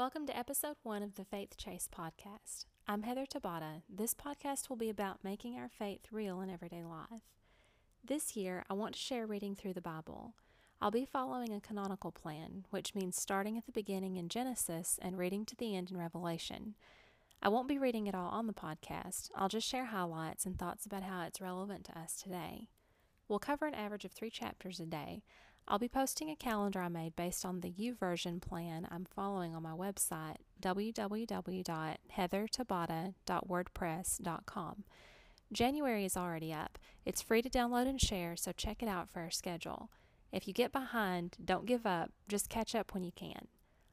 Welcome to episode one of the Faith Chase podcast. I'm Heather Tabata. This podcast will be about making our faith real in everyday life. This year, I want to share reading through the Bible. I'll be following a canonical plan, which means starting at the beginning in Genesis and reading to the end in Revelation. I won't be reading it all on the podcast. I'll just share highlights and thoughts about how it's relevant to us today. We'll cover an average of three chapters a day. I'll be posting a calendar I made based on the YouVersion plan I'm following on my website, www.heathertabata.wordpress.com. January is already up. It's free to download and share, so check it out for our schedule. If you get behind, don't give up, just catch up when you can.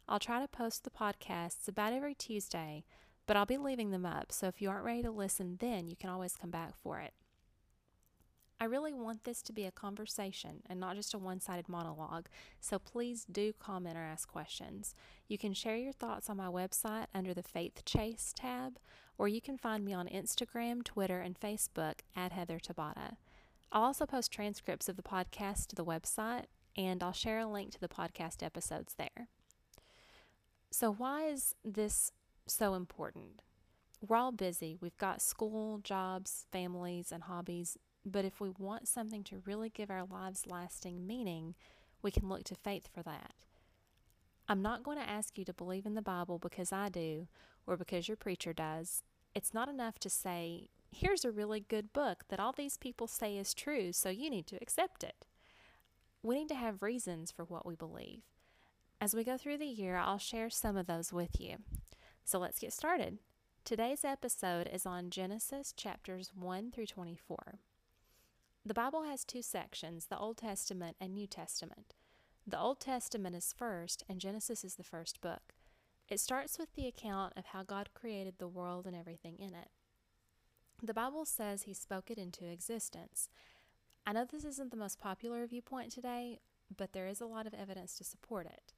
I'll try to post the podcasts about every Tuesday, but I'll be leaving them up, so if you aren't ready to listen then, you can always come back for it. I really want this to be a conversation and not just a one sided monologue, so please do comment or ask questions. You can share your thoughts on my website under the Faith Chase tab, or you can find me on Instagram, Twitter, and Facebook at Heather Tabata. I'll also post transcripts of the podcast to the website, and I'll share a link to the podcast episodes there. So, why is this so important? We're all busy. We've got school, jobs, families, and hobbies but if we want something to really give our lives lasting meaning, we can look to faith for that. I'm not going to ask you to believe in the Bible because I do or because your preacher does. It's not enough to say, here's a really good book that all these people say is true, so you need to accept it. We need to have reasons for what we believe. As we go through the year, I'll share some of those with you. So let's get started. Today's episode is on Genesis chapters 1 through 24. The Bible has two sections the Old Testament and New Testament. The Old Testament is first, and Genesis is the first book. It starts with the account of how God created the world and everything in it. The Bible says He spoke it into existence. I know this isn't the most popular viewpoint today, but there is a lot of evidence to support it.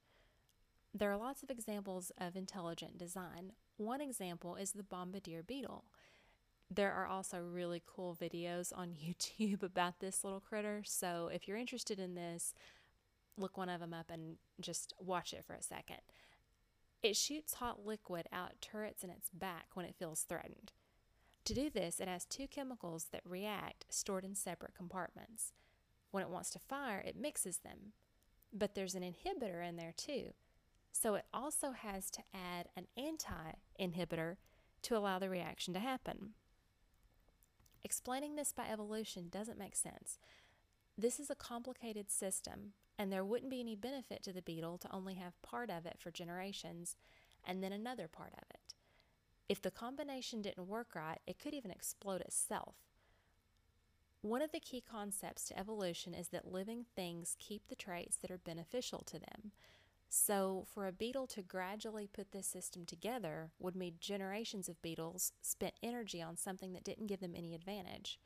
There are lots of examples of intelligent design. One example is the bombardier beetle. There are also really cool videos on YouTube about this little critter. So if you're interested in this, look one of them up and just watch it for a second. It shoots hot liquid out turrets in its back when it feels threatened. To do this, it has two chemicals that react stored in separate compartments. When it wants to fire, it mixes them. But there's an inhibitor in there too. So it also has to add an anti inhibitor to allow the reaction to happen. Explaining this by evolution doesn't make sense. This is a complicated system, and there wouldn't be any benefit to the beetle to only have part of it for generations and then another part of it. If the combination didn't work right, it could even explode itself. One of the key concepts to evolution is that living things keep the traits that are beneficial to them. So, for a beetle to gradually put this system together would mean generations of beetles spent energy on something that didn't give them any advantage.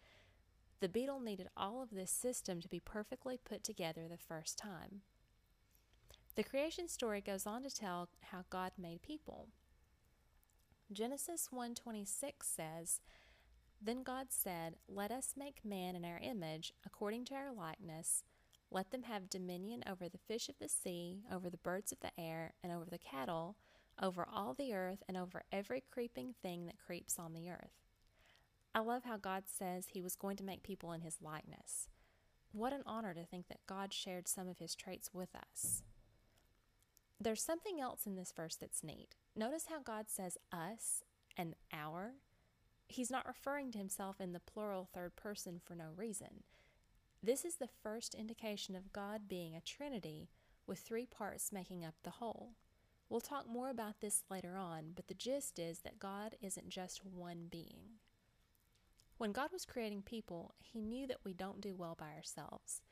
The beetle needed all of this system to be perfectly put together the first time. The creation story goes on to tell how God made people. Genesis 1:26 says, "Then God said, Let us make man in our image, according to our likeness." Let them have dominion over the fish of the sea, over the birds of the air, and over the cattle, over all the earth, and over every creeping thing that creeps on the earth. I love how God says He was going to make people in His likeness. What an honor to think that God shared some of His traits with us. There's something else in this verse that's neat. Notice how God says us and our. He's not referring to Himself in the plural third person for no reason. This is the first indication of God being a Trinity with three parts making up the whole. We'll talk more about this later on, but the gist is that God isn't just one being. When God was creating people, he knew that we don't do well by ourselves.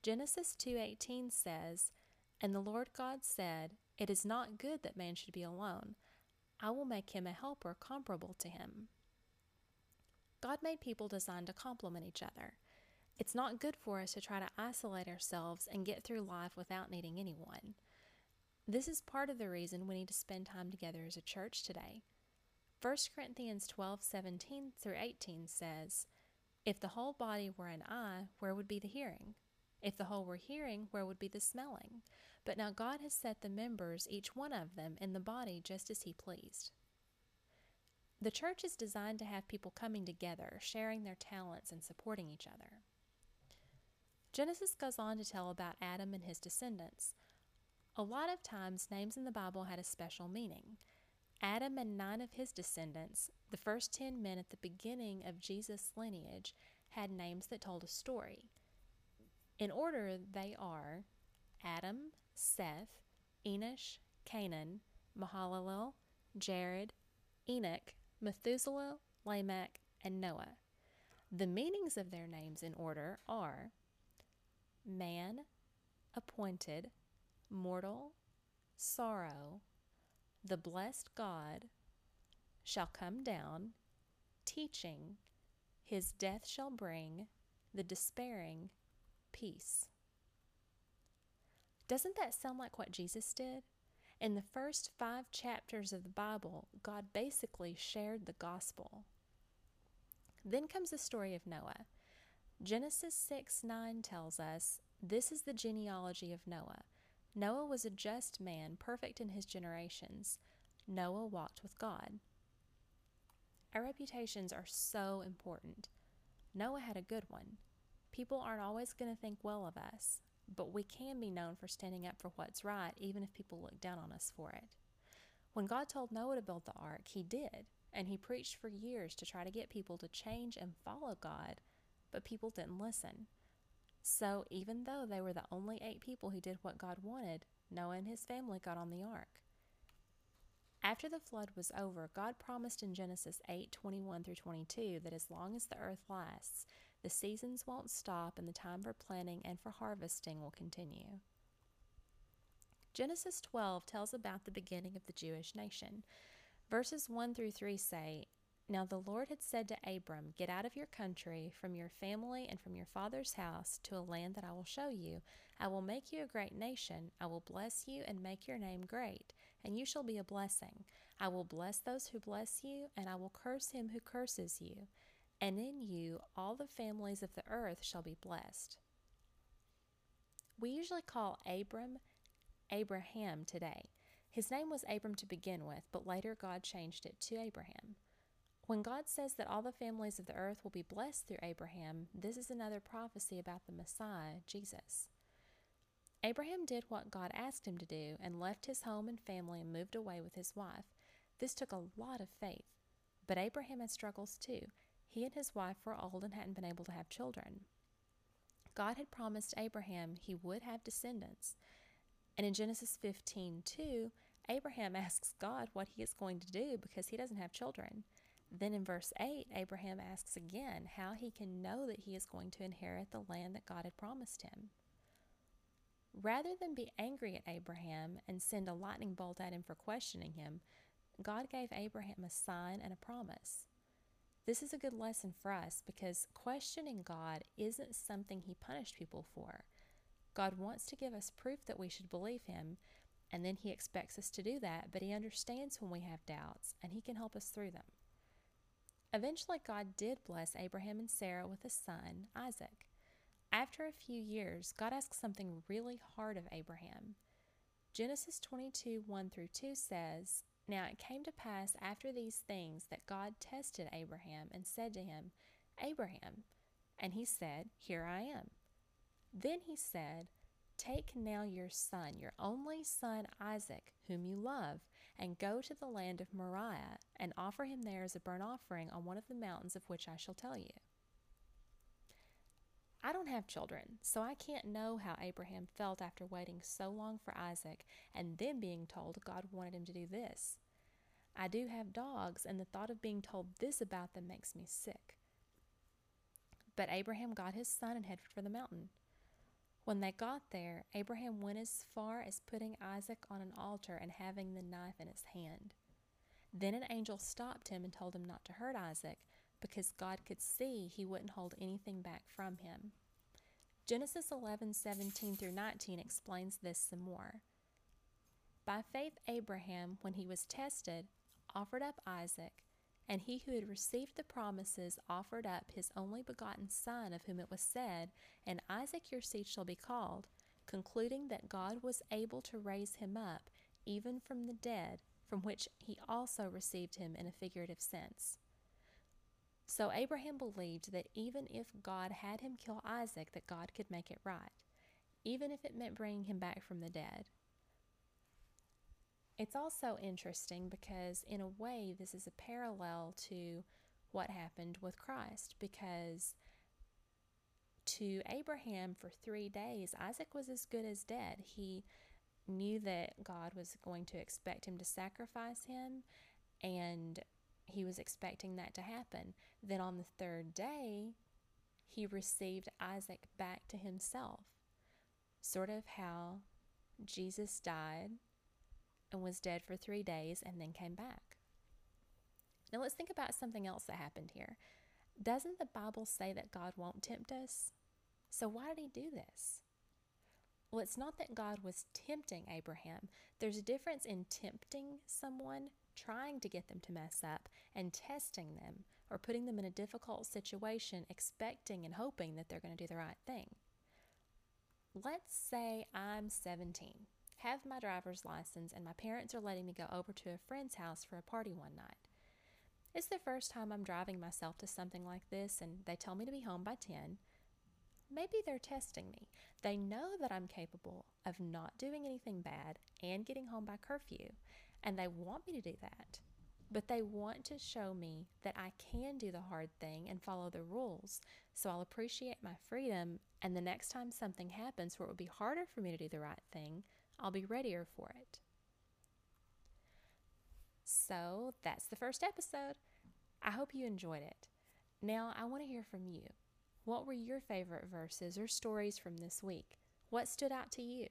Genesis 2:18 says, "And the Lord God said, it is not good that man should be alone. I will make him a helper comparable to him." God made people designed to complement each other. It's not good for us to try to isolate ourselves and get through life without needing anyone. This is part of the reason we need to spend time together as a church today. 1 Corinthians 12 17 through 18 says, If the whole body were an eye, where would be the hearing? If the whole were hearing, where would be the smelling? But now God has set the members, each one of them, in the body just as He pleased. The church is designed to have people coming together, sharing their talents, and supporting each other. Genesis goes on to tell about Adam and his descendants. A lot of times, names in the Bible had a special meaning. Adam and nine of his descendants, the first ten men at the beginning of Jesus' lineage, had names that told a story. In order, they are Adam, Seth, Enosh, Cainan, Mahalalel, Jared, Enoch, Methuselah, Lamech, and Noah. The meanings of their names in order are man, appointed, mortal, sorrow, the blessed God shall come down, teaching, his death shall bring, the despairing, peace. Doesn't that sound like what Jesus did? In the first five chapters of the Bible, God basically shared the gospel. Then comes the story of Noah. Genesis 6 9 tells us this is the genealogy of Noah. Noah was a just man, perfect in his generations. Noah walked with God. Our reputations are so important. Noah had a good one. People aren't always going to think well of us, but we can be known for standing up for what's right, even if people look down on us for it. When God told Noah to build the ark, he did, and he preached for years to try to get people to change and follow God, but people didn't listen. So, even though they were the only eight people who did what God wanted, Noah and his family got on the ark. After the flood was over, God promised in Genesis 8 21 through 22 that as long as the earth lasts, the seasons won't stop and the time for planting and for harvesting will continue. Genesis 12 tells about the beginning of the Jewish nation. Verses 1 through 3 say, now the Lord had said to Abram, Get out of your country, from your family, and from your father's house to a land that I will show you. I will make you a great nation. I will bless you and make your name great, and you shall be a blessing. I will bless those who bless you, and I will curse him who curses you. And in you all the families of the earth shall be blessed. We usually call Abram Abraham today. His name was Abram to begin with, but later God changed it to Abraham. When God says that all the families of the earth will be blessed through Abraham, this is another prophecy about the Messiah, Jesus. Abraham did what God asked him to do and left his home and family and moved away with his wife. This took a lot of faith. But Abraham had struggles too. He and his wife were old and hadn't been able to have children. God had promised Abraham he would have descendants. And in Genesis 15 2, Abraham asks God what he is going to do because he doesn't have children. Then in verse 8, Abraham asks again how he can know that he is going to inherit the land that God had promised him. Rather than be angry at Abraham and send a lightning bolt at him for questioning him, God gave Abraham a sign and a promise. This is a good lesson for us because questioning God isn't something He punished people for. God wants to give us proof that we should believe Him, and then He expects us to do that, but He understands when we have doubts, and He can help us through them. Eventually, God did bless Abraham and Sarah with a son, Isaac. After a few years, God asked something really hard of Abraham. Genesis 22 1 through 2 says, Now it came to pass after these things that God tested Abraham and said to him, Abraham. And he said, Here I am. Then he said, Take now your son, your only son Isaac, whom you love, and go to the land of Moriah, and offer him there as a burnt offering on one of the mountains of which I shall tell you. I don't have children, so I can't know how Abraham felt after waiting so long for Isaac and then being told God wanted him to do this. I do have dogs, and the thought of being told this about them makes me sick. But Abraham got his son and headed for the mountain. When they got there, Abraham went as far as putting Isaac on an altar and having the knife in his hand. Then an angel stopped him and told him not to hurt Isaac because God could see he wouldn't hold anything back from him. Genesis 11 17 through 19 explains this some more. By faith, Abraham, when he was tested, offered up Isaac, and he who had received the promises offered up his only begotten Son, of whom it was said, And Isaac your seed shall be called. concluding that God was able to raise him up even from the dead, from which he also received him in a figurative sense. So Abraham believed that even if God had him kill Isaac, that God could make it right, even if it meant bringing him back from the dead. It's also interesting because, in a way, this is a parallel to what happened with Christ because to Abraham for three days, Isaac was as good as dead. He knew that God was going to expect him to sacrifice him, and he was expecting that to happen. Then on the third day, he received Isaac back to himself, sort of how Jesus died and was dead for three days and then came back. Now let's think about something else that happened here. Doesn't the Bible say that God won't tempt us? So why did he do this? Well, it's not that God was tempting Abraham. There's a difference in tempting someone, trying to get them to mess up, and testing them or putting them in a difficult situation, expecting and hoping that they're going to do the right thing. Let's say I'm 17, have my driver's license, and my parents are letting me go over to a friend's house for a party one night. It's the first time I'm driving myself to something like this, and they tell me to be home by 10. Maybe they're testing me. They know that I'm capable of not doing anything bad and getting home by curfew, and they want me to do that. But they want to show me that I can do the hard thing and follow the rules, so I'll appreciate my freedom, and the next time something happens where it would be harder for me to do the right thing, I'll be readier for it. So that's the first episode. I hope you enjoyed it. Now, I want to hear from you. What were your favorite verses or stories from this week? What stood out to you?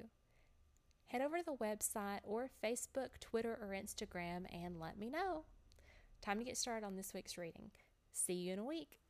Head over to the website or Facebook, Twitter, or Instagram and let me know. Time to get started on this week's reading. See you in a week.